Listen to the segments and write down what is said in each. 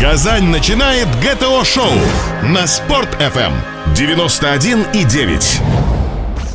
Казань начинает ГТО-шоу на Спорт-ФМ 91,9.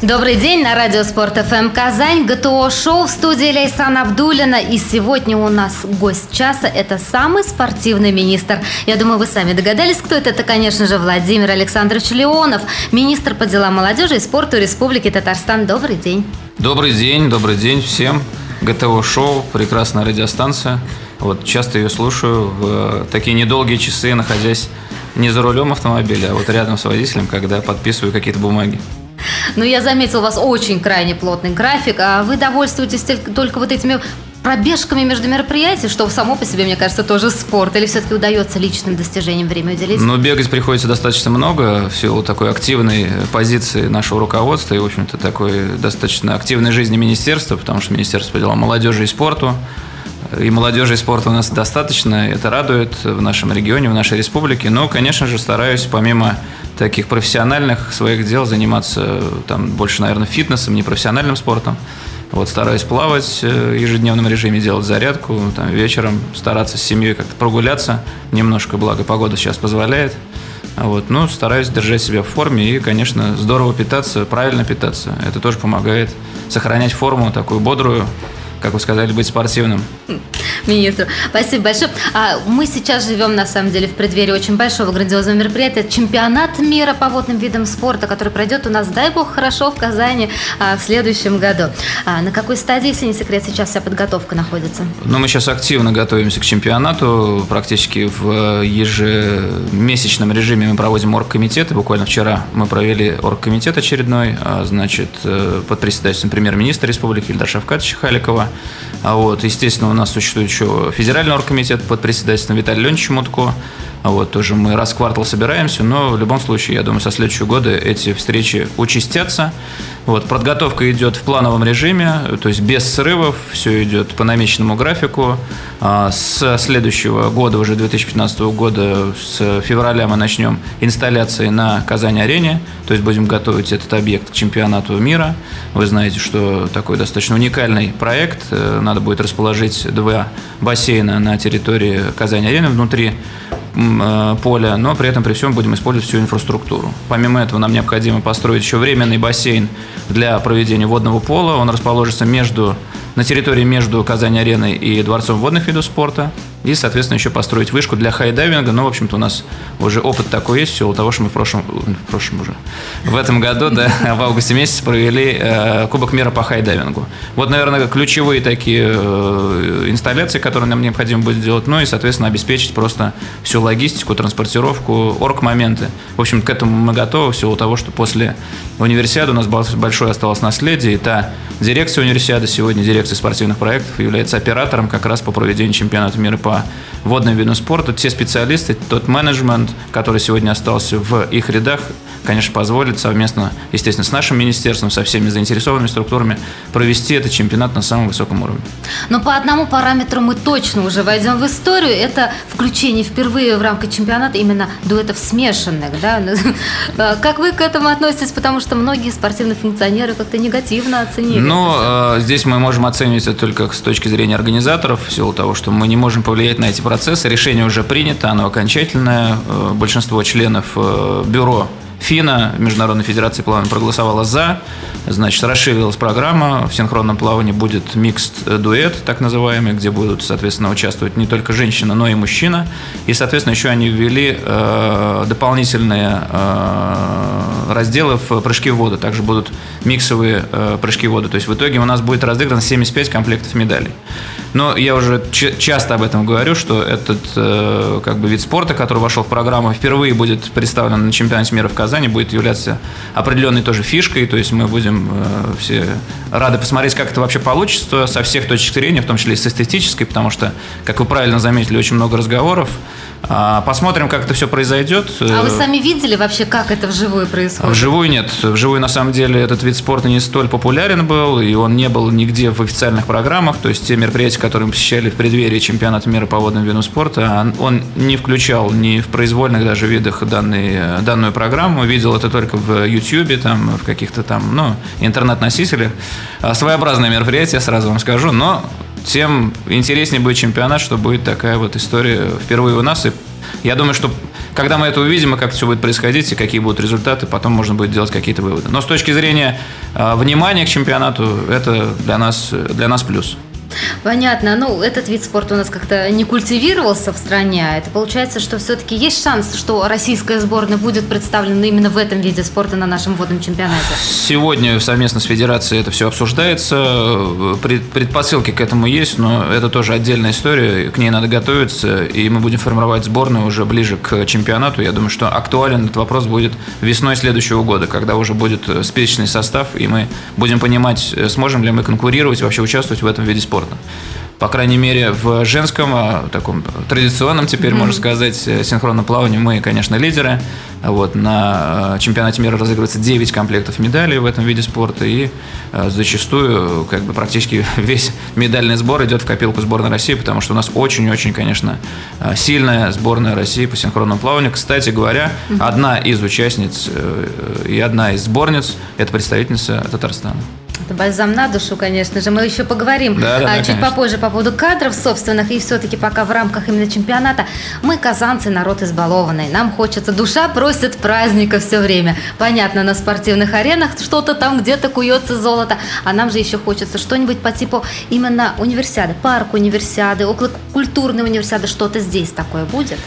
Добрый день на радио Спорт ФМ Казань, ГТО Шоу в студии Лейсан Абдулина. И сегодня у нас гость часа – это самый спортивный министр. Я думаю, вы сами догадались, кто это. Это, конечно же, Владимир Александрович Леонов, министр по делам молодежи и спорту Республики Татарстан. Добрый день. Добрый день, добрый день всем. ГТО Шоу, прекрасная радиостанция. Вот часто ее слушаю в такие недолгие часы, находясь не за рулем автомобиля, а вот рядом с водителем, когда подписываю какие-то бумаги. Ну, я заметил, у вас очень крайне плотный график, а вы довольствуетесь только вот этими пробежками между мероприятиями, что само по себе, мне кажется, тоже спорт? Или все-таки удается личным достижением время уделить? Ну, бегать приходится достаточно много в силу такой активной позиции нашего руководства и, в общем-то, такой достаточно активной жизни министерства, потому что Министерство по делам молодежи и спорту и молодежи и спорта у нас достаточно, это радует в нашем регионе, в нашей республике. Но, конечно же, стараюсь помимо таких профессиональных своих дел заниматься там больше, наверное, фитнесом, не профессиональным спортом. Вот стараюсь плавать э, в ежедневном режиме, делать зарядку, там, вечером стараться с семьей как-то прогуляться немножко, благо погода сейчас позволяет. Вот, ну, стараюсь держать себя в форме и, конечно, здорово питаться, правильно питаться. Это тоже помогает сохранять форму такую бодрую, как вы сказали, быть спортивным. Министру. Спасибо большое. А мы сейчас живем, на самом деле, в преддверии очень большого грандиозного мероприятия. Чемпионат мира по водным видам спорта, который пройдет у нас, дай бог, хорошо в Казани а, в следующем году. А, на какой стадии, если не секрет, сейчас вся подготовка находится? Ну, мы сейчас активно готовимся к чемпионату. Практически в ежемесячном режиме мы проводим оргкомитеты. Буквально вчера мы провели оргкомитет очередной, а, значит, э, под председательством премьер-министра республики Ильдар Шавкатовича Халикова. А вот, естественно, у нас существует еще федеральный оргкомитет под председательством Виталия Леонидовича Мутко. Вот тоже мы раз в квартал собираемся, но в любом случае, я думаю, со следующего года эти встречи участятся. Вот, подготовка идет в плановом режиме, то есть без срывов, все идет по намеченному графику. А с следующего года, уже 2015 года, с февраля мы начнем инсталляции на Казани-арене, то есть будем готовить этот объект к чемпионату мира. Вы знаете, что такой достаточно уникальный проект. Надо будет расположить два бассейна на территории Казани-арены внутри Э, поля, но при этом при всем будем использовать всю инфраструктуру. Помимо этого нам необходимо построить еще временный бассейн для проведения водного пола. Он расположится между, на территории между Казань-ареной и Дворцом водных видов спорта и, соответственно, еще построить вышку для хайдайвинга. Но, в общем-то, у нас уже опыт такой есть, в силу того, что мы в прошлом, в прошлом уже, в этом году, да, в августе месяце провели э, Кубок мира по хайдайвингу. Вот, наверное, ключевые такие э, инсталляции, которые нам необходимо будет сделать, ну и, соответственно, обеспечить просто всю логистику, транспортировку, орг-моменты. В общем, к этому мы готовы, в силу того, что после универсиады у нас большое осталось наследие, и та дирекция универсиады сегодня, дирекция спортивных проектов, является оператором как раз по проведению чемпионата мира по водным видам спорта, те специалисты, тот менеджмент, который сегодня остался в их рядах, конечно, позволит совместно, естественно, с нашим министерством, со всеми заинтересованными структурами провести этот чемпионат на самом высоком уровне. Но по одному параметру мы точно уже войдем в историю. Это включение впервые в рамках чемпионата именно дуэтов смешанных. Да? Как вы к этому относитесь? Потому что многие спортивные функционеры как-то негативно оценили. Ну, э, здесь мы можем оценивать это только с точки зрения организаторов, в силу того, что мы не можем повлиять на эти процессы. Решение уже принято, оно окончательное. Э, большинство членов э, бюро ФИНА, Международной Федерации плавания, проголосовала за. Значит, расширилась программа. В синхронном плавании будет микст дуэт, так называемый, где будут, соответственно, участвовать не только женщина, но и мужчина. И, соответственно, еще они ввели э, дополнительные э, разделы в прыжки в воду. Также будут миксовые э, прыжки в воду. То есть в итоге у нас будет разыграно 75 комплектов медалей. Но я уже часто об этом говорю, что этот э, как бы вид спорта, который вошел в программу, впервые будет представлен на чемпионате мира в Казани, будет являться определенной тоже фишкой. То есть мы будем э, все рады посмотреть, как это вообще получится со всех точек зрения, в том числе и с эстетической, потому что, как вы правильно заметили, очень много разговоров. А, посмотрим, как это все произойдет. А вы сами видели вообще, как это вживую происходит? Вживую нет. Вживую, на самом деле, этот вид спорта не столь популярен был, и он не был нигде в официальных программах. То есть те мероприятия, которые мы посещали в преддверии чемпионата мира по водным видам спорта, он не включал ни в произвольных даже видах данный, данную программу. Видел это только в YouTube, там, в каких-то там, ну, интернет-носителях. А, своеобразное мероприятие, сразу вам скажу, но тем интереснее будет чемпионат, что будет такая вот история впервые у нас. И я думаю, что когда мы это увидим, и как все будет происходить, и какие будут результаты, потом можно будет делать какие-то выводы. Но с точки зрения э, внимания к чемпионату, это для нас, для нас плюс. Понятно. Ну, этот вид спорта у нас как-то не культивировался в стране. А это получается, что все-таки есть шанс, что российская сборная будет представлена именно в этом виде спорта на нашем водном чемпионате? Сегодня совместно с Федерацией это все обсуждается. Предпосылки к этому есть, но это тоже отдельная история. К ней надо готовиться, и мы будем формировать сборную уже ближе к чемпионату. Я думаю, что актуален этот вопрос будет весной следующего года, когда уже будет списочный состав, и мы будем понимать, сможем ли мы конкурировать, вообще участвовать в этом виде спорта спорта. По крайней мере, в женском, а, таком традиционном теперь, mm-hmm. можно сказать, э, синхронном плавании мы, конечно, лидеры. Вот, на э, чемпионате мира разыгрывается 9 комплектов медалей в этом виде спорта, и э, зачастую как бы практически весь медальный сбор идет в копилку сборной России, потому что у нас очень-очень, конечно, сильная сборная России по синхронному плаванию. Кстати говоря, mm-hmm. одна из участниц и одна из сборниц – это представительница Татарстана. Это бальзам на душу, конечно же. Мы еще поговорим да, да, а, чуть конечно. попозже по поводу кадров собственных. И все-таки пока в рамках именно чемпионата мы, казанцы, народ избалованный. Нам хочется, душа просит праздника все время. Понятно, на спортивных аренах что-то там где-то куется золото. А нам же еще хочется что-нибудь по типу именно универсиады, парк универсиады, около культурной универсиады. Что-то здесь такое будет?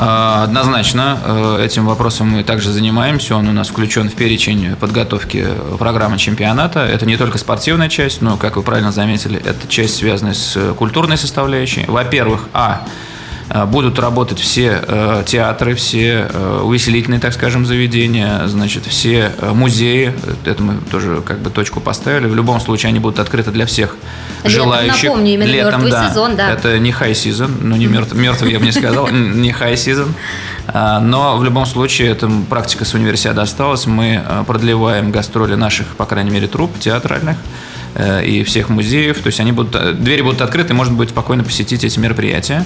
А, однозначно э, этим вопросом мы также занимаемся. Он у нас включен в перечень подготовки программы чемпионата. Это не только спортивная часть, но, как вы правильно заметили, это часть, связанная с культурной составляющей. Во-первых, а будут работать все э, театры, все э, увеселительные, так скажем, заведения, значит, все музеи. Это мы тоже как бы точку поставили. В любом случае они будут открыты для всех Летом, желающих. Напомню, именно Летом, мертвый да. сезон, да. Это не high season, ну не мертвый, мертвый я бы не сказал, не high season. А, но в любом случае эта практика с универсиады осталась. Мы продлеваем гастроли наших, по крайней мере, труп театральных. Э, и всех музеев. То есть они будут, э, двери будут открыты, можно будет спокойно посетить эти мероприятия.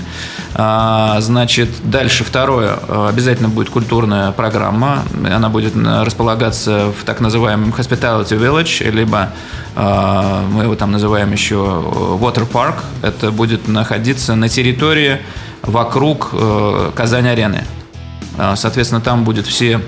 А, значит, дальше второе. Э, обязательно будет культурная программа. Она будет располагаться в так называемом Hospitality Village, либо мы его там называем еще Water Park. Это будет находиться на территории вокруг Казань-арены. Соответственно, там будет все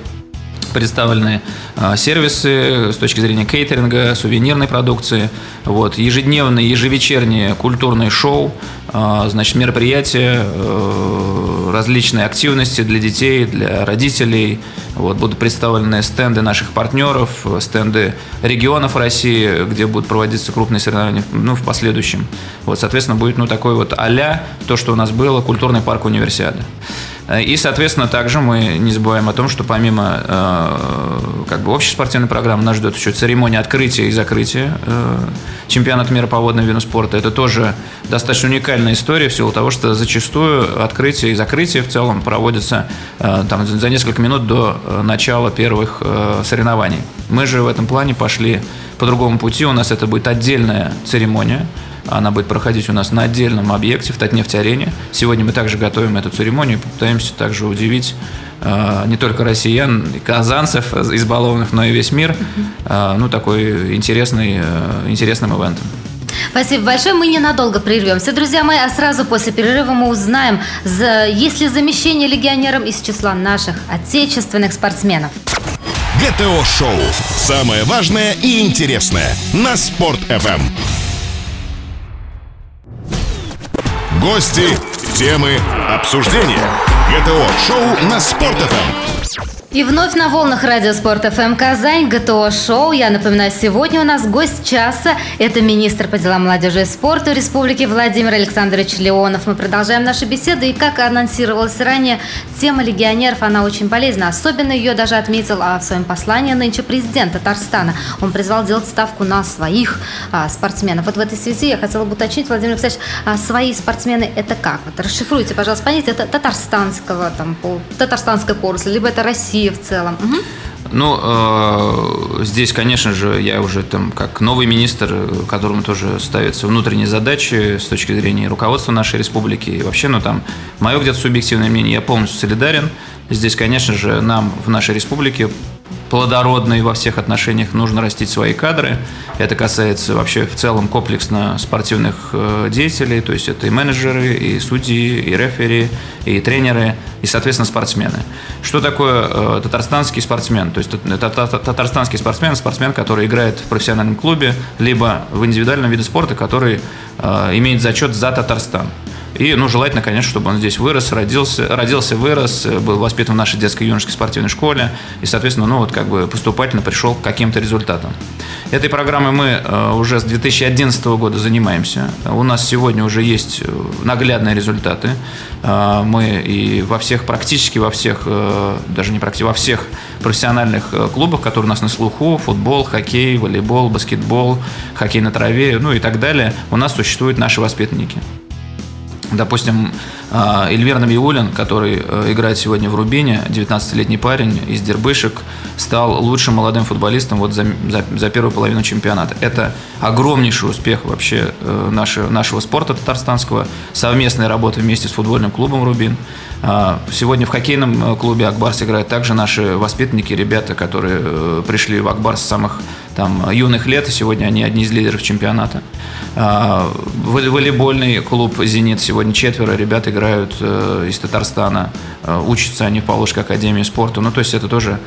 представлены а, сервисы с точки зрения кейтеринга, сувенирной продукции, вот, ежедневные, ежевечерние культурные шоу, а, значит, мероприятия, э, различные активности для детей, для родителей. Вот, будут представлены стенды наших партнеров, стенды регионов России, где будут проводиться крупные соревнования ну, в последующем. Вот, соответственно, будет ну, такой вот а то, что у нас было, культурный парк универсиады. И, соответственно, также мы не забываем о том, что помимо э, как бы общей спортивной программы нас ждет еще церемония открытия и закрытия э, чемпионата мира по водному виду спорта. Это тоже достаточно уникальная история в силу того, что зачастую открытие и закрытие в целом проводятся э, там, за несколько минут до э, начала первых э, соревнований. Мы же в этом плане пошли по другому пути. У нас это будет отдельная церемония, она будет проходить у нас на отдельном объекте в Татнефть-арене. Сегодня мы также готовим эту церемонию и попытаемся также удивить не только россиян, казанцев избалованных, но и весь мир ну, такой интересный, интересным ивентом. Спасибо большое. Мы ненадолго прервемся, друзья мои, а сразу после перерыва мы узнаем, есть ли замещение легионерам из числа наших отечественных спортсменов. ГТО-шоу. Самое важное и интересное на Спорт-ФМ. Гости, темы, обсуждения. ГТО-шоу на Спорт.ФМ. И вновь на волнах Радио Спорт ФМ Казань, ГТО Шоу. Я напоминаю, сегодня у нас гость часа. Это министр по делам молодежи и спорта Республики Владимир Александрович Леонов. Мы продолжаем нашу беседу. И как анонсировалось ранее, тема легионеров, она очень полезна. Особенно ее даже отметил а, в своем послании нынче президент Татарстана. Он призвал делать ставку на своих а, спортсменов. Вот в этой связи я хотела бы уточнить, Владимир Александрович, а свои спортсмены это как? Вот расшифруйте, пожалуйста, понятие это татарстанского, там, татарстанской курсы, либо это Россия В целом? Угу. Ну, э, здесь, конечно же, я уже там как новый министр, которому тоже ставятся внутренние задачи с точки зрения руководства нашей республики. И вообще, ну там, мое где-то субъективное мнение, я полностью солидарен. Здесь, конечно же, нам в нашей республике плодородно и во всех отношениях нужно растить свои кадры. Это касается вообще в целом комплексно спортивных э, деятелей, то есть это и менеджеры, и судьи, и рефери, и тренеры, и, соответственно, спортсмены. Что такое э, татарстанский спортсмен? То есть это татарстанский спортсмен, спортсмен, который играет в профессиональном клубе, либо в индивидуальном виде спорта, который э, имеет зачет за Татарстан. И, ну, желательно, конечно, чтобы он здесь вырос, родился, родился, вырос, был воспитан в нашей детской юношеской спортивной школе и, соответственно, ну, вот как бы поступательно пришел к каким-то результатам. Этой программой мы э, уже с 2011 года занимаемся. У нас сегодня уже есть э, наглядные результаты. Э, мы и во всех, практически во всех, даже не практически, во всех профессиональных клубах, которые у нас на слуху, футбол, хоккей, волейбол, баскетбол, хоккей на траве, ну и так далее, у нас существуют наши воспитанники. Допустим, а, Эльвир Набиулин, который э, играет сегодня в Рубине, 19-летний парень из Дербышек, стал лучшим молодым футболистом вот за, за, за первую половину чемпионата. Это огромнейший успех вообще э, нашего, нашего спорта татарстанского, совместная работа вместе с футбольным клубом «Рубин». А, сегодня в хоккейном э, клубе «Акбарс» играют также наши воспитанники, ребята, которые пришли в «Акбарс» с самых там, юных лет, и сегодня они одни из лидеров чемпионата. А, волейбольный клуб «Зенит» сегодня четверо ребят играют э, из Татарстана. Э, учатся они в Павловской академии спорта. Ну, то есть это тоже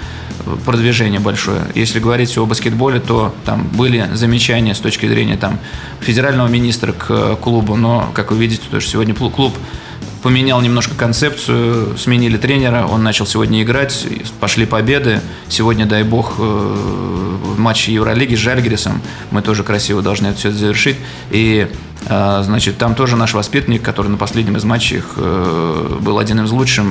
продвижение большое. Если говорить о баскетболе, то там были замечания с точки зрения там, федерального министра к клубу, но, как вы видите, тоже сегодня клуб поменял немножко концепцию, сменили тренера, он начал сегодня играть, пошли победы. Сегодня, дай бог, э, матч Евролиги с Жальгерисом, мы тоже красиво должны это все завершить. И э, Значит, там тоже наш воспитанник, который на последнем из матчей э, был один из лучших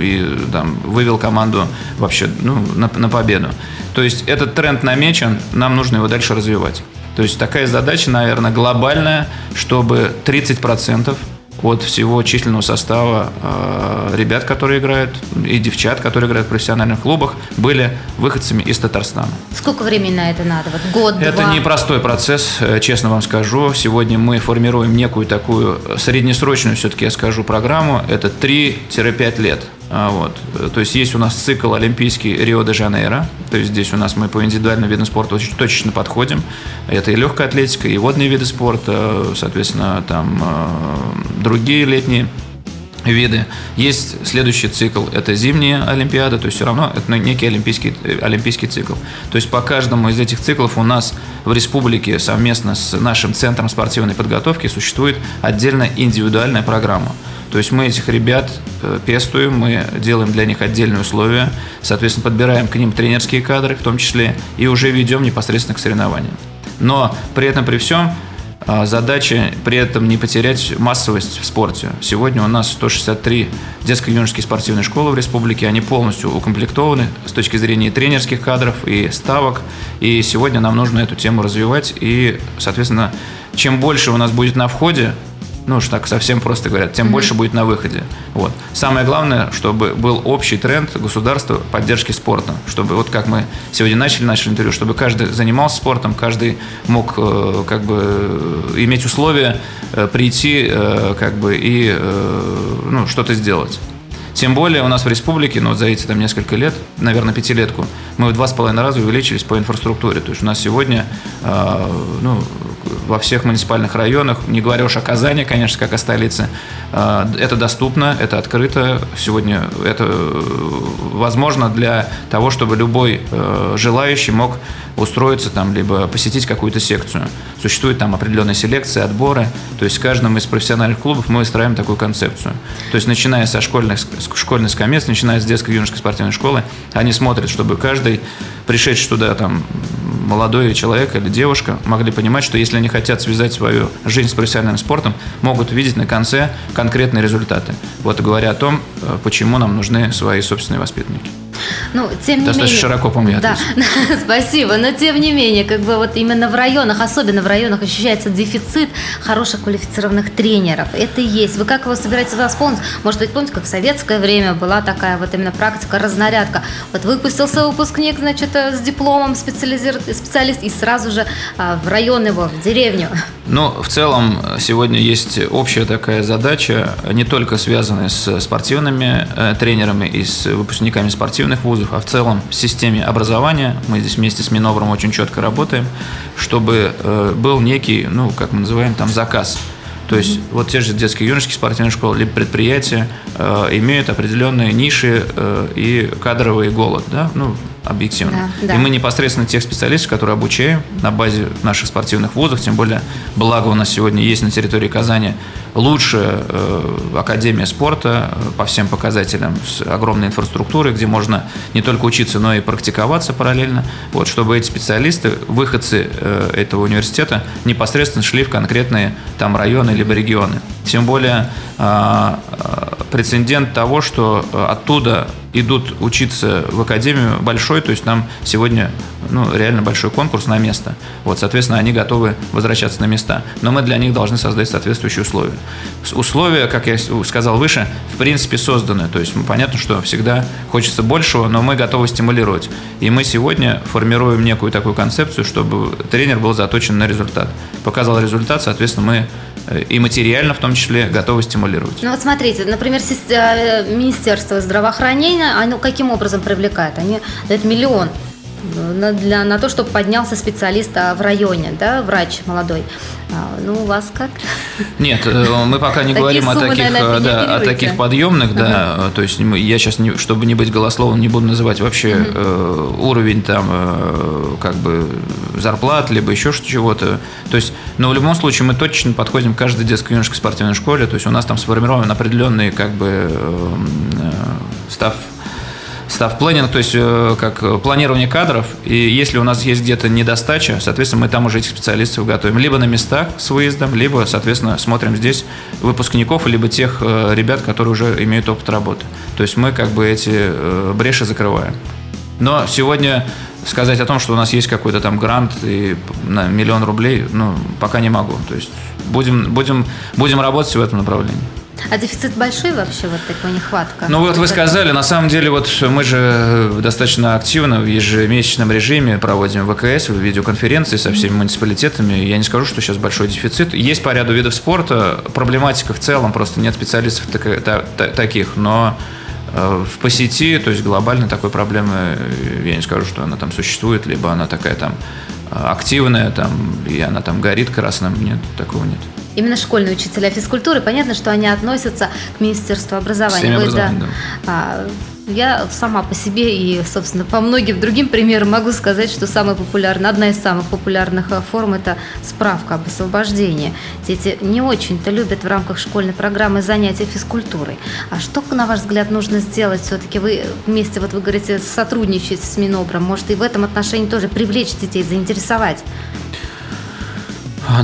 и там, вывел команду вообще ну, на, на победу. То есть этот тренд намечен, нам нужно его дальше развивать. То есть такая задача, наверное, глобальная, чтобы 30% от всего численного состава э, ребят, которые играют, и девчат, которые играют в профессиональных клубах, были выходцами из Татарстана. Сколько времени на это надо? Вот год, Это два? непростой процесс, э, честно вам скажу. Сегодня мы формируем некую такую среднесрочную, все-таки я скажу, программу. Это 3-5 лет. А, вот. То есть есть у нас цикл олимпийский Рио-де-Жанейро. То есть здесь у нас мы по индивидуальным видам спорта очень точечно подходим. Это и легкая атлетика, и водные виды спорта, соответственно, там э, другие летние виды. Есть следующий цикл, это зимняя Олимпиада, то есть все равно это некий олимпийский, олимпийский цикл. То есть по каждому из этих циклов у нас в республике совместно с нашим центром спортивной подготовки существует отдельная индивидуальная программа. То есть мы этих ребят э, пестуем, мы делаем для них отдельные условия, соответственно, подбираем к ним тренерские кадры в том числе и уже ведем непосредственно к соревнованиям. Но при этом, при всем, задача при этом не потерять массовость в спорте. Сегодня у нас 163 детско-юношеские спортивные школы в республике. Они полностью укомплектованы с точки зрения тренерских кадров, и ставок. И сегодня нам нужно эту тему развивать. И, соответственно, чем больше у нас будет на входе ну уж так совсем просто говорят, тем mm-hmm. больше будет на выходе. Вот. Самое главное, чтобы был общий тренд государства поддержки спорта. Чтобы, вот как мы сегодня начали наше интервью, чтобы каждый занимался спортом, каждый мог э, как бы э, иметь условия э, прийти э, как бы и э, ну, что-то сделать. Тем более у нас в республике, ну, вот за эти там несколько лет, наверное, пятилетку, мы в два с половиной раза увеличились по инфраструктуре. То есть у нас сегодня э, ну, во всех муниципальных районах, не говоря уж о Казани, конечно, как о столице, э, это доступно, это открыто. Сегодня это э, возможно для того, чтобы любой э, желающий мог устроиться там, либо посетить какую-то секцию. Существует там определенная селекция, отборы. То есть в каждом из профессиональных клубов мы выстраиваем такую концепцию. То есть начиная со школьных, школьных скамец, начиная с детской юношеской спортивной школы, они смотрят, чтобы каждый пришедший туда там молодой человек или девушка могли понимать, что если они хотят связать свою жизнь с профессиональным спортом, могут видеть на конце конкретные результаты. Вот говоря о том, э, почему нам нужны свои собственные воспитанники. Ну, тем не Достаточно менее... широко помню. Да, спасибо. Но тем не менее, как бы вот именно в районах, особенно в районах, ощущается дефицит хороших квалифицированных тренеров. Это и есть. Вы как его собираетесь восполнить? Может быть, помните, как в советское время была такая вот именно практика разнарядка. Вот выпустился выпускник, значит, э, с дипломом специалист и сразу же а, в район его, в деревню. Ну, в целом, сегодня есть общая такая задача, не только связанная с спортивными э, тренерами и с выпускниками спортивных вузов, а в целом в системе образования. Мы здесь вместе с Минобром очень четко работаем, чтобы э, был некий, ну, как мы называем, там, заказ – то есть вот те же детские юношеские спортивные школы, либо предприятия э, имеют определенные ниши э, и кадровый голод, да, ну, объективно. Да, да. И мы непосредственно тех специалистов, которые обучаем на базе наших спортивных вузов, тем более, благо у нас сегодня есть на территории Казани лучшая э, академия спорта э, по всем показателям с огромной инфраструктурой, где можно не только учиться, но и практиковаться параллельно, вот, чтобы эти специалисты, выходцы э, этого университета непосредственно шли в конкретные там районы либо регионы. Тем более э, прецедент того, что оттуда идут учиться в академию большой, то есть нам сегодня ну, реально большой конкурс на место. Вот, соответственно, они готовы возвращаться на места. Но мы для них должны создать соответствующие условия. Условия, как я сказал выше, в принципе созданы. То есть понятно, что всегда хочется большего, но мы готовы стимулировать. И мы сегодня формируем некую такую концепцию, чтобы тренер был заточен на результат. Показал результат, соответственно, мы э, и материально в том числе готовы стимулировать. Ну вот смотрите, например, э, Министерство здравоохранения, оно каким образом привлекает? Они дают миллион на, для, на то, чтобы поднялся специалист а, в районе, да, врач молодой. А, ну, у вас как? Нет, э, мы пока не говорим о таких, наверное, да, о таких подъемных, да, uh-huh. то есть я сейчас, чтобы не быть голословным, не буду называть вообще uh-huh. уровень там, э, как бы, зарплат, либо еще чего-то. То есть, но в любом случае мы точно подходим к каждой детской юношеской спортивной школе, то есть у нас там сформирован определенный, как бы, став став планинг, то есть э, как планирование кадров, и если у нас есть где-то недостача, соответственно, мы там уже этих специалистов готовим. Либо на местах с выездом, либо, соответственно, смотрим здесь выпускников, либо тех э, ребят, которые уже имеют опыт работы. То есть мы как бы эти э, бреши закрываем. Но сегодня сказать о том, что у нас есть какой-то там грант и на миллион рублей, ну, пока не могу. То есть будем, будем, будем работать в этом направлении. А дефицит большой вообще, вот такой нехватка? Ну вот вы сказали, на самом деле вот мы же достаточно активно в ежемесячном режиме проводим ВКС, видеоконференции со всеми муниципалитетами. Я не скажу, что сейчас большой дефицит. Есть по ряду видов спорта, проблематика в целом, просто нет специалистов таких, но э, в по сети, то есть глобально такой проблемы, я не скажу, что она там существует, либо она такая там активная, там, и она там горит красным. Нет, такого нет именно школьные учителя физкультуры, понятно, что они относятся к Министерству образования. Вы, да, да. Я сама по себе и, собственно, по многим другим примерам могу сказать, что самая популярная, одна из самых популярных а, форм – это справка об освобождении. Дети не очень-то любят в рамках школьной программы занятия физкультурой. А что, на ваш взгляд, нужно сделать все-таки? Вы вместе, вот вы говорите, сотрудничать с Минобром, может, и в этом отношении тоже привлечь детей, заинтересовать?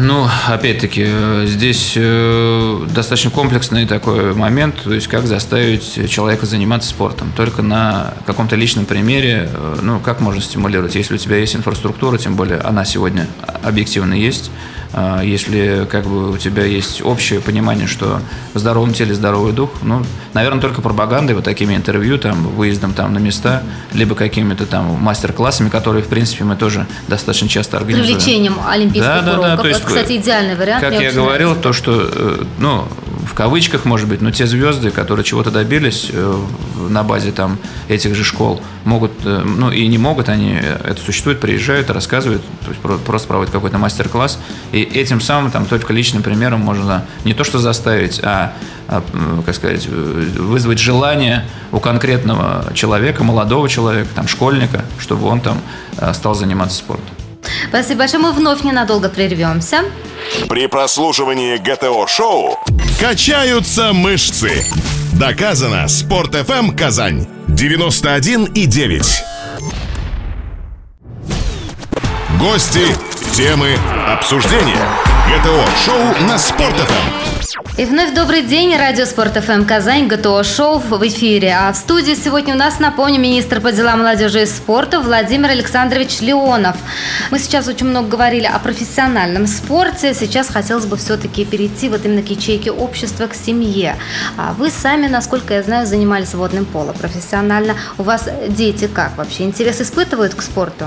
Ну, опять-таки, э, здесь э, достаточно комплексный такой момент, то есть как заставить человека заниматься спортом. Только на каком-то личном примере, э, ну, как можно стимулировать, если у тебя есть инфраструктура, тем более она сегодня объективно есть, а, если как бы у тебя есть общее понимание, что в здоровом теле здоровый дух, ну, наверное, только пропагандой, вот такими интервью, там, выездом там на места, либо какими-то там мастер-классами, которые, в принципе, мы тоже достаточно часто организуем. Привлечением олимпийских да, да, да, то есть, вот, кстати, идеальный вариант. Как я говорил, то, что, э, ну, в кавычках, может быть, но те звезды, которые чего-то добились э, на базе там этих же школ, могут, э, ну и не могут, они это существует, приезжают, рассказывают, то есть просто проводят какой-то мастер-класс, и этим самым там только личным примером можно не то что заставить, а, а как сказать, вызвать желание у конкретного человека, молодого человека, там школьника, чтобы он там э, стал заниматься спортом. Спасибо большое. Мы вновь ненадолго прервемся. При прослушивании ГТО-шоу качаются мышцы. Доказано. Спорт FM Казань. 91 и 9. Гости, темы, обсуждения. ГТО-шоу на Спорт.ФМ. И вновь добрый день. Радио Спорт ФМ Казань, ГТО Шоу в эфире. А в студии сегодня у нас, напомню, министр по делам молодежи и спорта Владимир Александрович Леонов. Мы сейчас очень много говорили о профессиональном спорте. Сейчас хотелось бы все-таки перейти вот именно к ячейке общества, к семье. А вы сами, насколько я знаю, занимались водным полом профессионально. У вас дети как вообще? Интерес испытывают к спорту?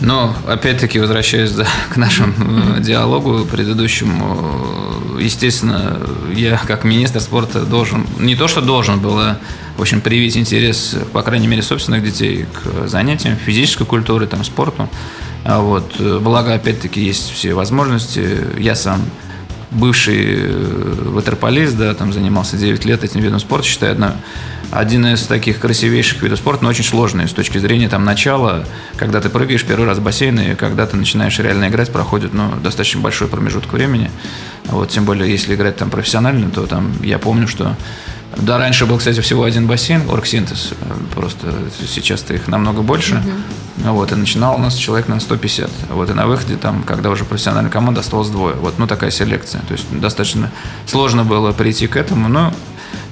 Но, опять-таки, возвращаясь да, к нашему mm-hmm. диалогу предыдущему, естественно, я как министр спорта должен, не то что должен был, а, в общем, привить интерес, по крайней мере, собственных детей к занятиям физической культуры, там, спорту. А вот, благо, опять-таки, есть все возможности. Я сам бывший э, ватерполист, да, там занимался 9 лет этим видом спорта, считаю, одна, один из таких красивейших видов спорта, но очень сложный с точки зрения там начала, когда ты прыгаешь первый раз в бассейн, и когда ты начинаешь реально играть, проходит ну, достаточно большой промежуток времени. Вот, тем более, если играть там профессионально, то там я помню, что да, раньше был, кстати, всего один бассейн, Оргсинтез. Просто сейчас-то их намного больше. Uh-huh. Вот, и начинал у нас человек на 150. Вот, и на выходе, там, когда уже профессиональная команда, осталось двое. Вот, ну, такая селекция. То есть, достаточно сложно было прийти к этому, но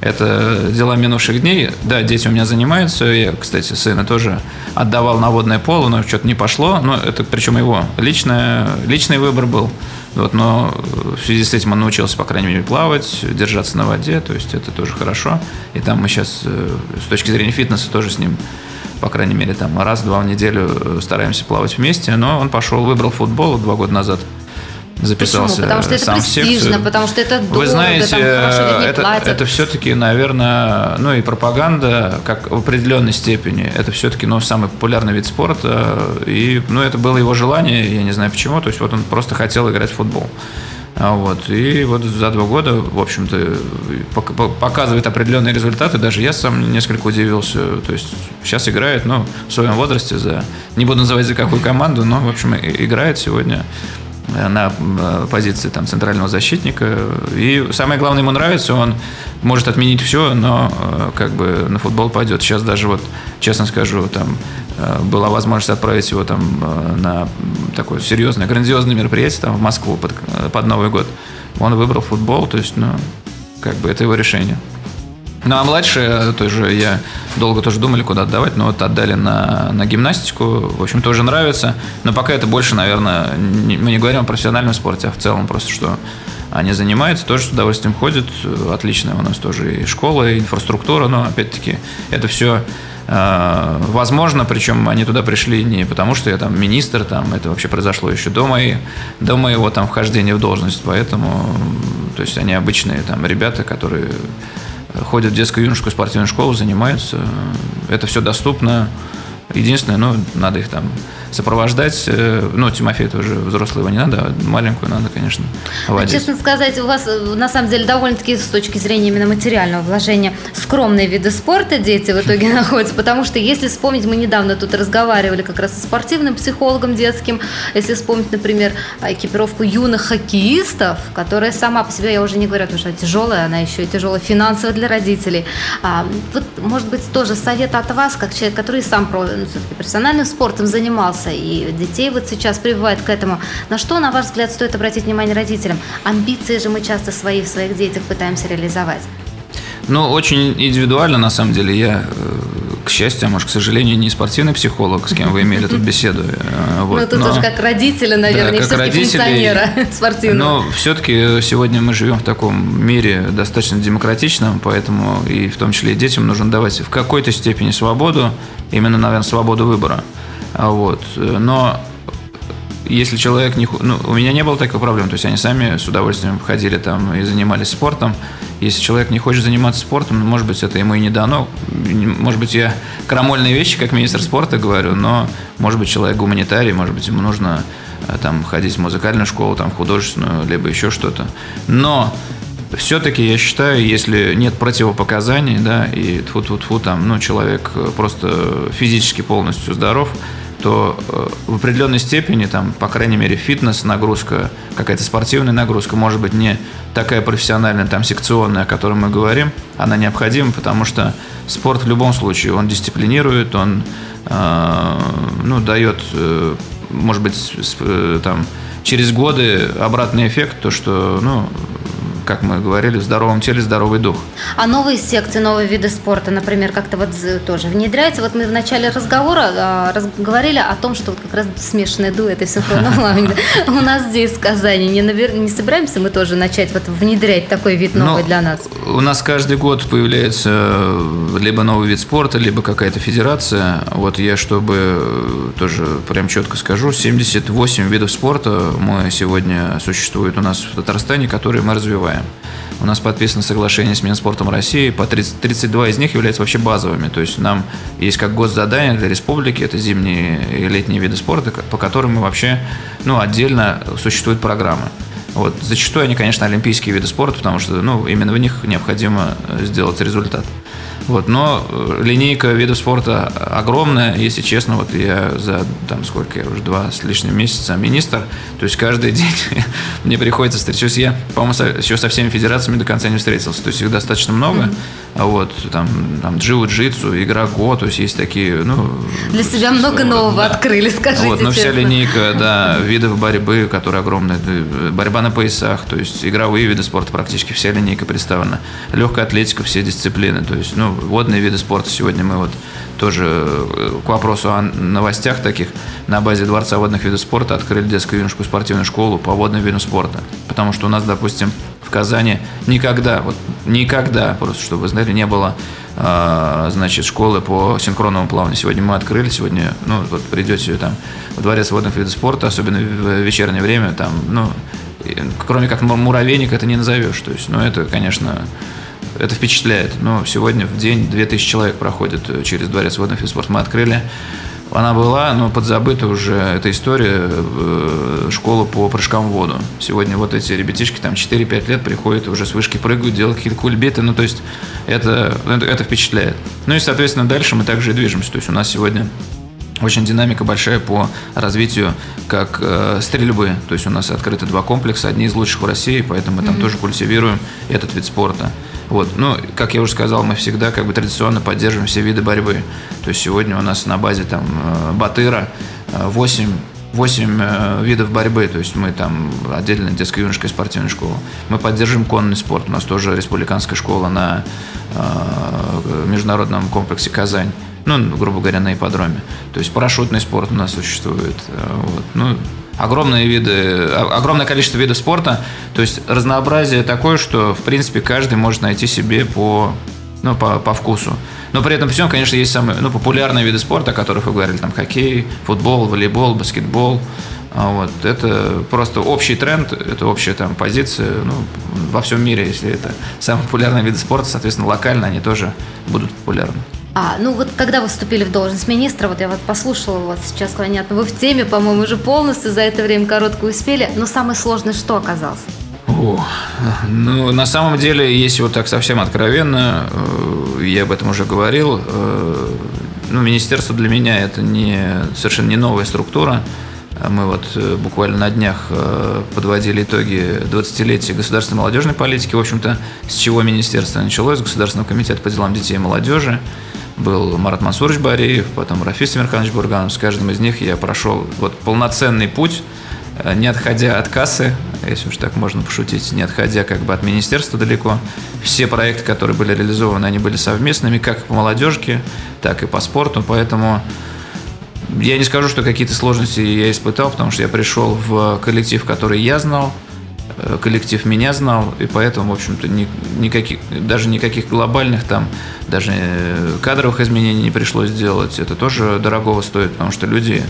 это дела минувших дней. Да, дети у меня занимаются. Я, кстати, сына тоже отдавал на водное поло, но что-то не пошло. Но это причем его личное, личный выбор был. Вот, но в связи с этим он научился, по крайней мере, плавать, держаться на воде, то есть это тоже хорошо. И там мы сейчас э, с точки зрения фитнеса тоже с ним, по крайней мере, там раз-два в неделю э, стараемся плавать вместе. Но он пошел, выбрал футбол два года назад – записался Почему? Потому что это сам престижно, потому что это дорого, Вы знаете, там хорошо это, платят. это все-таки, наверное, ну и пропаганда, как в определенной степени, это все-таки, ну, самый популярный вид спорта, и, ну, это было его желание, я не знаю почему, то есть вот он просто хотел играть в футбол. Вот. И вот за два года, в общем-то, показывает определенные результаты. Даже я сам несколько удивился. То есть сейчас играет, ну, в своем возрасте за... Не буду называть за какую команду, но, в общем, играет сегодня на э, позиции там, центрального защитника. И самое главное, ему нравится, он может отменить все, но э, как бы на футбол пойдет. Сейчас даже вот, честно скажу, там э, была возможность отправить его там на такое серьезное, грандиозное мероприятие там в Москву под, под Новый год. Он выбрал футбол, то есть, ну, как бы это его решение. Ну, а младшие тоже я долго тоже думали, куда отдавать, но вот отдали на, на гимнастику. В общем, тоже нравится. Но пока это больше, наверное, не, мы не говорим о профессиональном спорте, а в целом просто, что они занимаются, тоже с удовольствием ходят. Отличная у нас тоже и школа, и инфраструктура, но опять-таки это все э, возможно, причем они туда пришли не потому, что я там министр, там это вообще произошло еще до, моей, до моего там вхождения в должность, поэтому то есть они обычные там ребята, которые ходят в детскую юношескую спортивную школу, занимаются. Это все доступно. Единственное, ну, надо их там сопровождать. Э, ну, Тимофей тоже взрослый его не надо, а маленькую надо, конечно, водить. Честно сказать, у вас э, на самом деле довольно-таки с точки зрения именно материального вложения скромные виды спорта дети в итоге находятся, потому что если вспомнить, мы недавно тут разговаривали как раз со спортивным психологом детским, если вспомнить, например, экипировку юных хоккеистов, которая сама по себе, я уже не говорю, потому что она тяжелая, она еще и тяжелая финансово для родителей. А, вот, может быть, тоже совет от вас, как человек, который сам ну, профессиональным спортом занимался, занимался, и детей вот сейчас прививают к этому. На что, на ваш взгляд, стоит обратить внимание родителям? Амбиции же мы часто свои в своих детях пытаемся реализовать. Ну, очень индивидуально, на самом деле. Я, э, к счастью, а может, к сожалению, не спортивный психолог, с кем вы имели тут беседу. Э, вот. Ну, тут но, тоже как родители, наверное, да, как родители, функционера спортивного. Но все-таки сегодня мы живем в таком мире достаточно демократичном, поэтому и в том числе и детям нужно давать в какой-то степени свободу, именно, наверное, свободу выбора. А вот. Но если человек не... Ну, у меня не было такой проблемы. То есть они сами с удовольствием ходили там и занимались спортом. Если человек не хочет заниматься спортом, ну, может быть, это ему и не дано. Может быть, я крамольные вещи, как министр спорта говорю, но, может быть, человек гуманитарий, может быть, ему нужно э, там ходить в музыкальную школу, там, в художественную, либо еще что-то. Но все-таки я считаю, если нет противопоказаний, да, и тфу тфу тфу там, ну, человек просто физически полностью здоров, то э, в определенной степени, там, по крайней мере, фитнес, нагрузка, какая-то спортивная нагрузка, может быть, не такая профессиональная, там, секционная, о которой мы говорим, она необходима, потому что спорт в любом случае, он дисциплинирует, он, э, ну, дает, э, может быть, э, там, через годы обратный эффект, то, что, ну, как мы говорили, в здоровом теле здоровый дух. А новые секции, новые виды спорта, например, как-то вот тоже внедряются? Вот мы в начале разговора а, раз, говорили о том, что вот как раз смешанные дуэты и синхронное плавание. У нас здесь в Казани не, навер... не собираемся мы тоже начать вот внедрять такой вид новый для нас? У нас каждый год появляется э, либо новый вид спорта, либо какая-то федерация. Вот я, чтобы э, тоже прям четко скажу, 78 видов спорта мы сегодня существует у нас в Татарстане, которые мы развиваем. У нас подписано соглашение с Минспортом России, по 30, 32 из них являются вообще базовыми. То есть нам есть как госзадание для республики, это зимние и летние виды спорта, по которым мы вообще, ну, отдельно существуют программы. Вот. Зачастую они, конечно, олимпийские виды спорта, потому что ну, именно в них необходимо сделать результат. Вот, но э, линейка видов спорта огромная, если честно, вот я за там сколько я уже два с лишним месяца министр, то есть каждый день мне приходится встречаться. Я, по-моему, еще со всеми федерациями до конца не встретился, то есть их достаточно много. Mm-hmm. Вот, там, там джиу-джитсу, игра Го, то есть есть такие, ну... Для себя много нового да. открыли, скажите Вот, но вся линейка, да, видов борьбы, которые огромные, э, борьба на поясах, то есть игровые виды спорта практически вся линейка представлена. Легкая атлетика, все дисциплины, то есть, ну, водные виды спорта. Сегодня мы вот тоже э, к вопросу о новостях таких на базе Дворца водных видов спорта открыли детскую юношескую спортивную школу по водным видам спорта. Потому что у нас, допустим, в Казани никогда, вот никогда, просто чтобы вы знали, не было э, значит, школы по синхронному плаванию. Сегодня мы открыли, сегодня, ну, вот придете там в дворец водных видов спорта, особенно в вечернее время, там, ну, кроме как муравейник это не назовешь. То есть, ну, это, конечно, это впечатляет. Но сегодня в день 2000 человек проходит э, через дворец водных видов спорта. Мы открыли она была, но подзабыта уже эта история, э, школа по прыжкам в воду. Сегодня вот эти ребятишки там 4-5 лет приходят, уже с вышки прыгают, делают какие-то кульбиты, ну то есть это, это, это впечатляет. Ну и, соответственно, дальше мы также и движемся. То есть у нас сегодня очень динамика большая по развитию как э, стрельбы. То есть у нас открыты два комплекса, одни из лучших в России, поэтому мы там mm-hmm. тоже культивируем этот вид спорта. Вот. Ну, как я уже сказал, мы всегда как бы традиционно поддерживаем все виды борьбы. То есть сегодня у нас на базе там э, Батыра 8 э, 8 э, видов борьбы, то есть мы там отдельно детская юношеская спортивная школа. Мы поддерживаем конный спорт, у нас тоже республиканская школа на э, международном комплексе Казань, ну, грубо говоря, на ипподроме. То есть парашютный спорт у нас существует. Вот. Ну, огромные виды, огромное количество видов спорта. То есть разнообразие такое, что, в принципе, каждый может найти себе по, ну, по, по вкусу. Но при этом всем, конечно, есть самые ну, популярные виды спорта, о которых вы говорили, там хоккей, футбол, волейбол, баскетбол. А вот. Это просто общий тренд, это общая там позиция ну, во всем мире, если это самые популярные виды спорта, соответственно, локально они тоже будут популярны. А, ну вот когда вы вступили в должность министра, вот я вот послушала вас сейчас, понятно, вы в теме, по-моему, уже полностью за это время коротко успели, но самое сложное что оказалось? О, ну, на самом деле, если вот так совсем откровенно, э, я об этом уже говорил, э, ну, министерство для меня это не, совершенно не новая структура. Мы вот э, буквально на днях подводили итоги 20-летия государственной молодежной политики. В общем-то, с чего министерство началось? Государственного комитета по делам детей и молодежи был Марат Мансурович Бареев, потом Рафис Амирханович Бурганов. С каждым из них я прошел вот полноценный путь, э, не отходя от кассы, если уж так можно пошутить, не отходя как бы от министерства далеко. Все проекты, которые были реализованы, они были совместными, как по молодежке, так и по спорту, поэтому я не скажу, что какие-то сложности я испытал, потому что я пришел в коллектив, который я знал, коллектив меня знал, и поэтому, в общем-то, ни, никаких, даже никаких глобальных там, даже э, кадровых изменений не пришлось делать. Это тоже дорогого стоит, потому что люди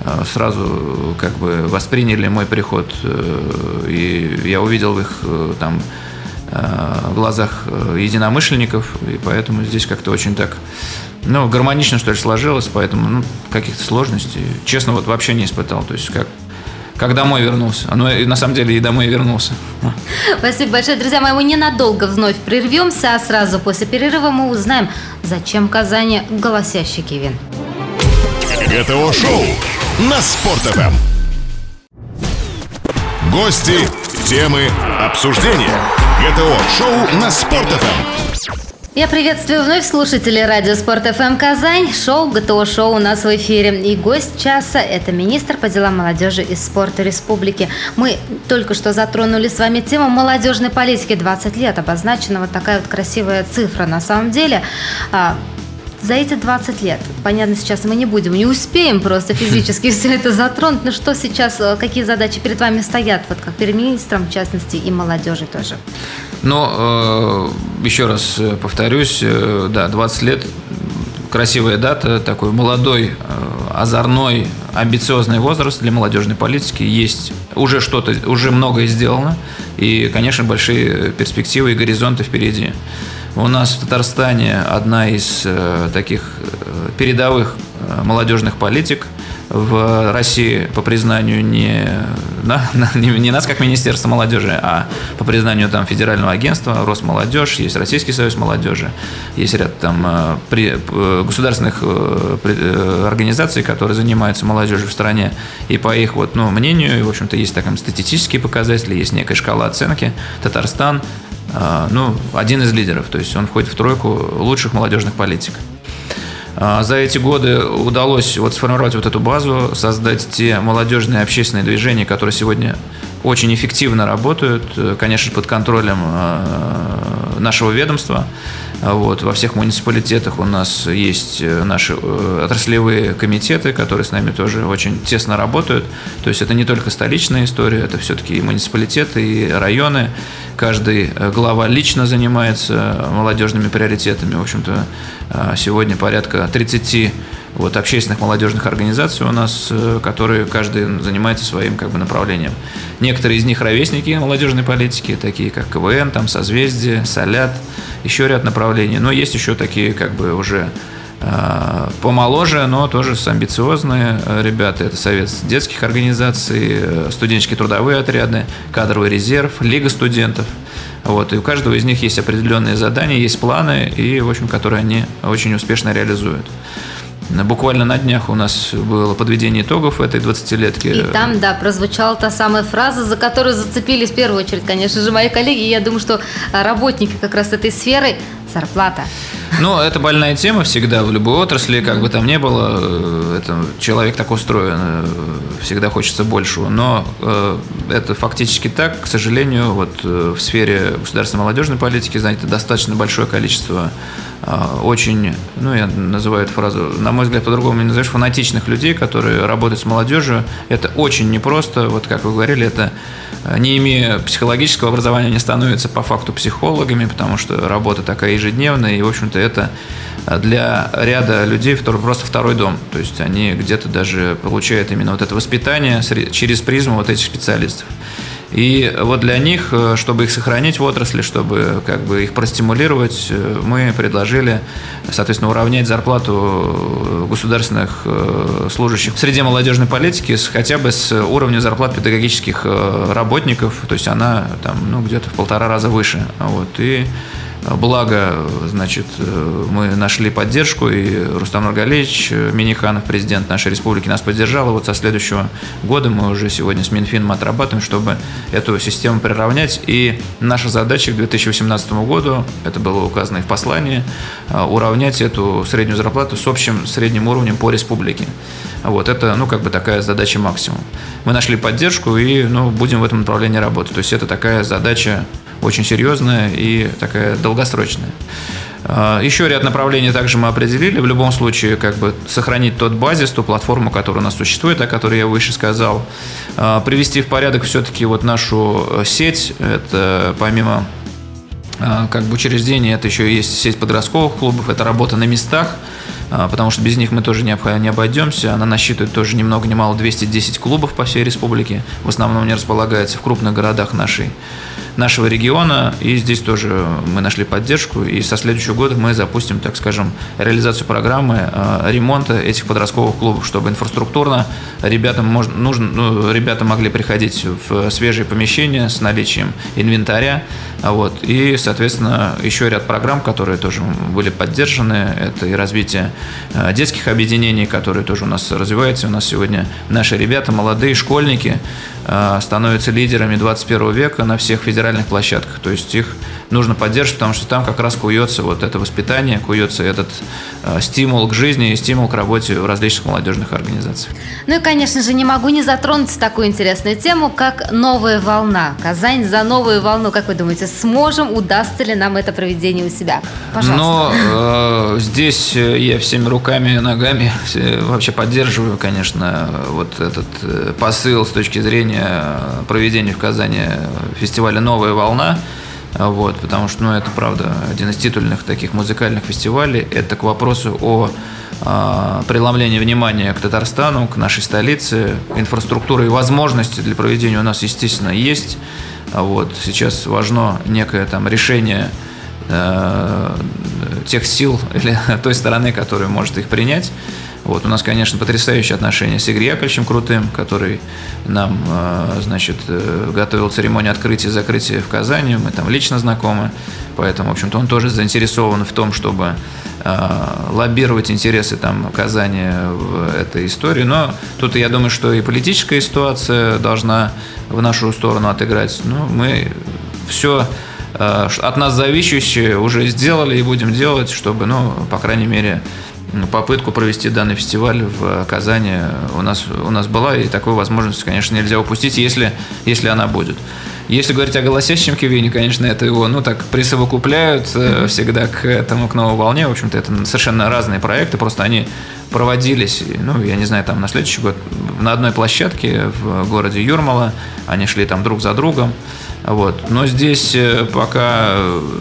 э, сразу как бы восприняли мой приход, и я увидел в их там глазах единомышленников, и поэтому здесь как-то очень так ну, гармонично, что ли, сложилось, поэтому, ну, каких-то сложностей, честно, вот вообще не испытал. То есть, как как домой вернулся. Ну, и на самом деле и домой вернулся. Спасибо большое, друзья мои. Мы ненадолго вновь прервемся, а сразу после перерыва мы узнаем, зачем Казани голосящий Кевин. ГТО-шоу на Спорт.ФМ. Гости, темы, обсуждения. ГТО-шоу на Спорт.ФМ. Я приветствую вновь слушателей радио Спорт ФМ Казань. Шоу ГТО Шоу у нас в эфире. И гость часа – это министр по делам молодежи и спорта республики. Мы только что затронули с вами тему молодежной политики. 20 лет обозначена вот такая вот красивая цифра. На самом деле а, за эти 20 лет, понятно, сейчас мы не будем, не успеем просто физически все это затронуть, но что сейчас, э, какие задачи перед вами стоят, вот как перед министром, в частности, и молодежи тоже? Ну, э, еще раз э, повторюсь, да, 20 лет, красивая дата, такой молодой, озорной, амбициозный возраст для молодежной политики. Есть уже что-то, уже многое сделано, и, конечно, большие перспективы и горизонты впереди. У нас в Татарстане одна из э, таких э, передовых э, молодежных политик в России по признанию не, да, не, не нас как Министерство молодежи, а по признанию там Федерального агентства Росмолодежь, есть Российский союз молодежи, есть ряд там при, государственных организаций, которые занимаются молодежью в стране, и по их вот, ну, мнению, в общем-то, есть такие статистические показатели, есть некая шкала оценки. Татарстан ну, один из лидеров, то есть он входит в тройку лучших молодежных политик. А, за эти годы удалось вот сформировать вот эту базу, создать те молодежные общественные движения, которые сегодня очень эффективно работают, э, конечно, под контролем э, нашего ведомства. Вот. Во всех муниципалитетах у нас есть э, наши отраслевые комитеты, которые с нами тоже очень тесно работают. То есть это не только столичная история, это все-таки и муниципалитеты, и районы. Каждый глава лично занимается молодежными приоритетами. В общем-то, сегодня порядка 30 вот, общественных молодежных организаций у нас, э, которые каждый занимается своим как бы, направлением. Некоторые из них ровесники молодежной политики, такие как КВН, там, Созвездие, Солят, еще ряд направлений. Но есть еще такие как бы уже э, помоложе, но тоже с амбициозные э, ребята. Это Совет детских организаций, студенческие трудовые отряды, кадровый резерв, Лига студентов. Вот, и у каждого из них есть определенные задания, есть планы, и, в общем, которые они очень успешно реализуют. Буквально на днях у нас было подведение итогов этой 20-летки. И там, да, прозвучала та самая фраза, за которую зацепились в первую очередь, конечно же, мои коллеги. И я думаю, что работники как раз этой сферы зарплата. Ну, это больная тема всегда в любой отрасли, как бы там ни было. Э, это, человек так устроен, э, всегда хочется большего. Но э, это фактически так. К сожалению, вот э, в сфере государственной молодежной политики, знаете, достаточно большое количество очень, ну, я называю эту фразу, на мой взгляд, по-другому не назовешь, фанатичных людей, которые работают с молодежью. Это очень непросто. Вот как вы говорили, это не имея психологического образования, они становятся по факту психологами, потому что работа такая ежедневная, и, в общем-то, это для ряда людей просто второй дом. То есть они где-то даже получают именно вот это воспитание через призму вот этих специалистов. И вот для них, э, чтобы их сохранить в отрасли, чтобы как бы их простимулировать, э, мы предложили, соответственно, уравнять зарплату э, государственных служащих в среде молодежной политики с, хотя бы с уровня зарплат педагогических работников, то есть она там, ну, где-то в полтора раза выше. Вот. И Благо, значит, мы нашли поддержку, и Рустам Нургалевич Миниханов, президент нашей республики, нас поддержал. И вот со следующего года мы уже сегодня с Минфином отрабатываем, чтобы эту систему приравнять. И наша задача к 2018 году, это было указано и в послании, уравнять эту среднюю зарплату с общим средним уровнем по республике. Вот, это, ну, как бы такая задача максимум. Мы нашли поддержку и, ну, будем в этом направлении работать. То есть это такая задача очень серьезная и такая долгосрочная. А, еще ряд направлений также мы определили. В любом случае, как бы сохранить тот базис, ту платформу, которая у нас существует, о которой я выше сказал. А, привести в порядок все-таки вот нашу э, сеть. Это помимо а, как бы учреждения, это еще есть сеть подростковых клубов, это работа на местах, потому что без них мы тоже не обойдемся. Она насчитывает тоже ни много ни мало 210 клубов по всей республике. В основном они располагаются в крупных городах нашей нашего региона. И здесь тоже мы нашли поддержку. И со следующего года мы запустим, так скажем, реализацию программы э, ремонта этих подростковых клубов, чтобы инфраструктурно ребятам, можно, нужно, ну, ребята могли приходить в свежие помещения с наличием инвентаря. Вот. И, соответственно, еще ряд программ, которые тоже были поддержаны. Это и развитие э, детских объединений, которые тоже у нас развиваются. У нас сегодня наши ребята, молодые школьники, э, становятся лидерами 21 века на всех федеральных федеральных площадках. То есть их нужно поддерживать, потому что там как раз куется вот это воспитание, куется этот э, стимул к жизни и стимул к работе в различных молодежных организациях. Ну и, конечно же, не могу не затронуть такую интересную тему, как новая волна. Казань за новую волну. Как вы думаете, сможем, удастся ли нам это проведение у себя? Пожалуйста. Но э, здесь я всеми руками и ногами вообще поддерживаю, конечно, вот этот э, посыл с точки зрения проведения в Казани фестиваля «Новая волна». Вот, потому что, ну, это правда один из титульных таких музыкальных фестивалей. Это к вопросу о э, преломлении внимания к Татарстану, к нашей столице. Инфраструктура и возможности для проведения у нас, естественно, есть. Вот, сейчас важно некое там решение э, тех сил или той стороны, которая может их принять. Вот, у нас, конечно, потрясающие отношения с Игорем Яковлевичем Крутым, который нам, э, значит, э, готовил церемонию открытия и закрытия в Казани. Мы там лично знакомы. Поэтому, в общем-то, он тоже заинтересован в том, чтобы э, лоббировать интересы там Казани в этой истории. Но тут я думаю, что и политическая ситуация должна в нашу сторону отыграть. Ну, мы все от нас зависящее уже сделали и будем делать, чтобы, ну, по крайней мере, попытку провести данный фестиваль в Казани у нас, у нас была, и такую возможность, конечно, нельзя упустить, если, если она будет. Если говорить о голосящем Кивине, конечно, это его, ну, так присовокупляют mm-hmm. всегда к этому, к новой волне. В общем-то, это совершенно разные проекты, просто они проводились, ну, я не знаю, там на следующий год на одной площадке в городе Юрмала, они шли там друг за другом. Вот. Но здесь э, пока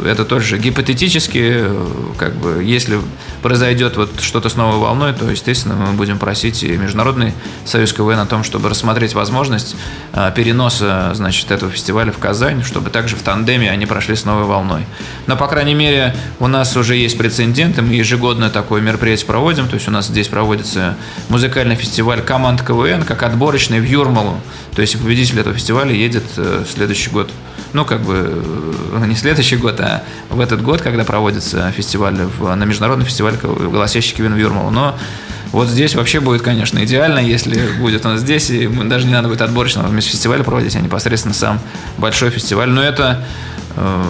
это тоже гипотетически, э, как бы, если произойдет вот что-то с новой волной, то, естественно, мы будем просить и Международный союз КВН о том, чтобы рассмотреть возможность э, переноса, значит, этого фестиваля в Казань, чтобы также в тандеме они прошли с новой волной. Но, по крайней мере, у нас уже есть прецеденты, мы ежегодно такое мероприятие проводим, то есть у нас здесь проводится музыкальный фестиваль команд КВН, как отборочный в Юрмалу, то есть победитель этого фестиваля едет в следующий год ну, как бы э, не следующий год, а в этот год, когда проводится фестиваль, в, на международный фестиваль «Голосящий Кевин Вюрмал». Но вот здесь вообще будет, конечно, идеально, если будет он здесь, и даже не надо будет отборочного вместе фестиваля проводить, а непосредственно сам большой фестиваль. Но это э,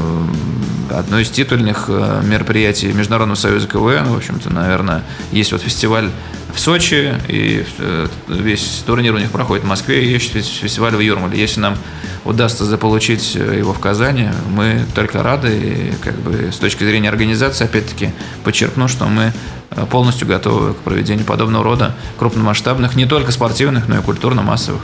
одно из титульных э, мероприятий Международного союза КВН. В общем-то, наверное, есть вот фестиваль в Сочи, и э, весь турнир у них проходит в Москве, и есть фестиваль в Юрмале. Если нам удастся заполучить э, его в Казани, мы только рады, и как бы с точки зрения организации, опять-таки, подчеркну, что мы э, полностью готовы к проведению подобного рода крупномасштабных, не только спортивных, но и культурно-массовых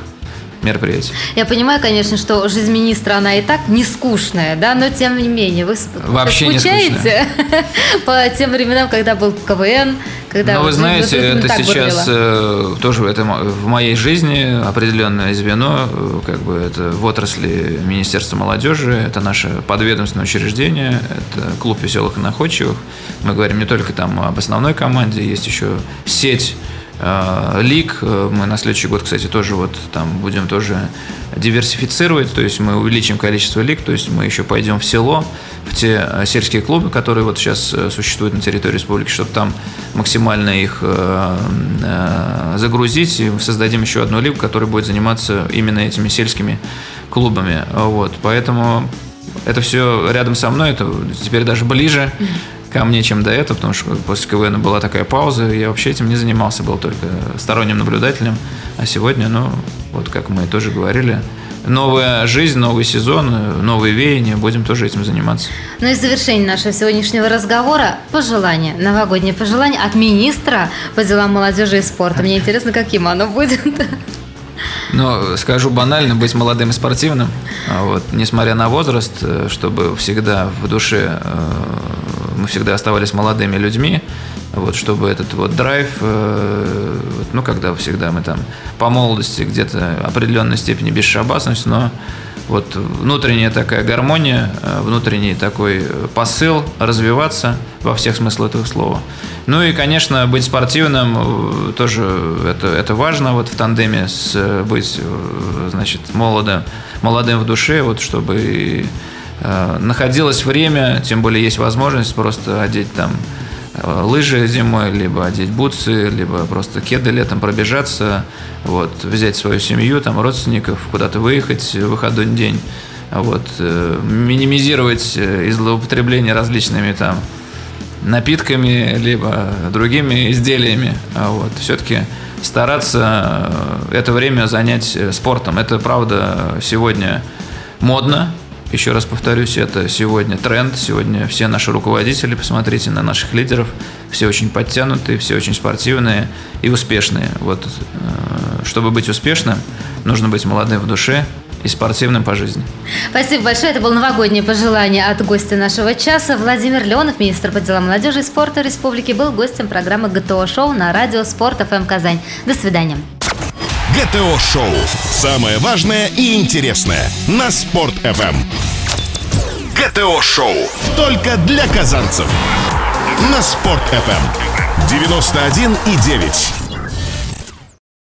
мероприятий. Я понимаю, конечно, что жизнь министра, она и так не скучная, да, но тем не менее, вы Вообще скучаете по тем временам, когда был КВН, когда... Ну, вы знаете, это сейчас э, тоже это в моей жизни определенное звено, э, как бы это в отрасли Министерства молодежи, это наше подведомственное учреждение, это клуб веселых и находчивых. Мы говорим не только там об основной команде, есть еще сеть лиг. Э, мы на следующий год, кстати, тоже вот там будем тоже диверсифицировать, то есть мы увеличим количество лиг, то есть мы еще пойдем в село, в те э, сельские клубы, которые вот сейчас существуют на территории республики, чтобы там максимально их загрузить, и создадим еще одну лигу, которая будет заниматься именно этими сельскими клубами. Вот, поэтому это все рядом со мной, это теперь даже ближе ко мне, чем до этого, потому что после КВН была такая пауза, я вообще этим не занимался, был только сторонним наблюдателем. А сегодня, ну, вот как мы тоже говорили, новая жизнь, новый сезон, новые веяния, будем тоже этим заниматься. Ну и в завершение нашего сегодняшнего разговора пожелание, новогоднее пожелание от министра по делам молодежи и спорта. Мне интересно, каким оно будет. Ну, скажу банально, быть молодым и спортивным, а вот, несмотря на возраст, э, чтобы всегда в душе э, мы всегда оставались молодыми людьми, вот, чтобы этот вот драйв, э, ну, когда всегда мы там по молодости где-то определенной степени бесшабасность, но вот внутренняя такая гармония, э, внутренний такой посыл развиваться во всех смыслах этого слова. Ну и, конечно, быть спортивным э, тоже это, это важно вот в тандеме с быть, значит, молодым, молодым в душе, вот чтобы Э, находилось время, тем более есть возможность просто одеть там э, лыжи зимой, либо одеть бутсы, либо просто кеды летом пробежаться, вот, взять свою семью, там, родственников, куда-то выехать в выходной день. вот, э, минимизировать э, злоупотребление различными там напитками, либо другими изделиями. А вот, все-таки стараться это время занять спортом. Это, правда, сегодня модно, еще раз повторюсь, это сегодня тренд. Сегодня все наши руководители, посмотрите на наших лидеров, все очень подтянутые, все очень спортивные и успешные. Вот, э, чтобы быть успешным, нужно быть молодым в душе, и спортивным по жизни. Спасибо большое. Это было новогоднее пожелание от гостя нашего часа. Владимир Леонов, министр по делам молодежи и спорта республики, был гостем программы ГТО-шоу на радио Спорт ФМ Казань. До свидания. ГТО-шоу. Самое важное и интересное на Спорт FM. ГТО-шоу. Только для казанцев. На Спорт FM. 91,9.